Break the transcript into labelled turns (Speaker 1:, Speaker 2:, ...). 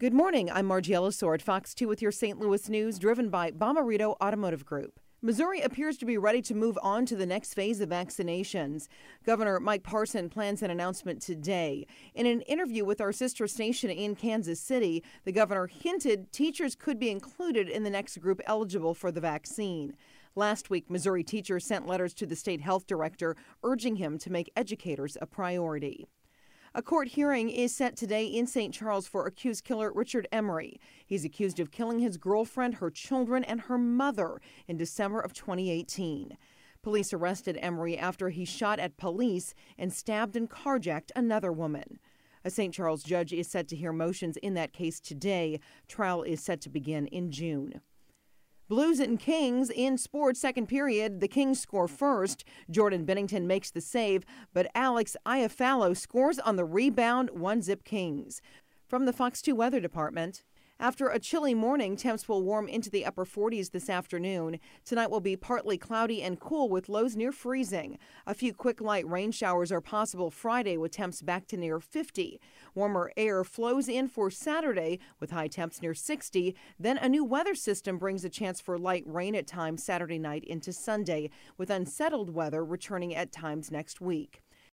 Speaker 1: Good morning. I'm Margie Ellisor at Fox 2 with your St. Louis news, driven by Bomarito Automotive Group. Missouri appears to be ready to move on to the next phase of vaccinations. Governor Mike Parson plans an announcement today. In an interview with our sister station in Kansas City, the governor hinted teachers could be included in the next group eligible for the vaccine. Last week, Missouri teachers sent letters to the state health director urging him to make educators a priority. A court hearing is set today in St. Charles for accused killer Richard Emery. He's accused of killing his girlfriend, her children, and her mother in December of 2018. Police arrested Emery after he shot at police and stabbed and carjacked another woman. A St. Charles judge is set to hear motions in that case today. Trial is set to begin in June. Blues and Kings in sports second period. The Kings score first. Jordan Binnington makes the save, but Alex Iafallo scores on the rebound. One zip Kings. From the Fox 2 Weather Department. After a chilly morning, temps will warm into the upper 40s this afternoon. Tonight will be partly cloudy and cool with lows near freezing. A few quick light rain showers are possible Friday with temps back to near 50. Warmer air flows in for Saturday with high temps near 60. Then a new weather system brings a chance for light rain at times Saturday night into Sunday, with unsettled weather returning at times next week.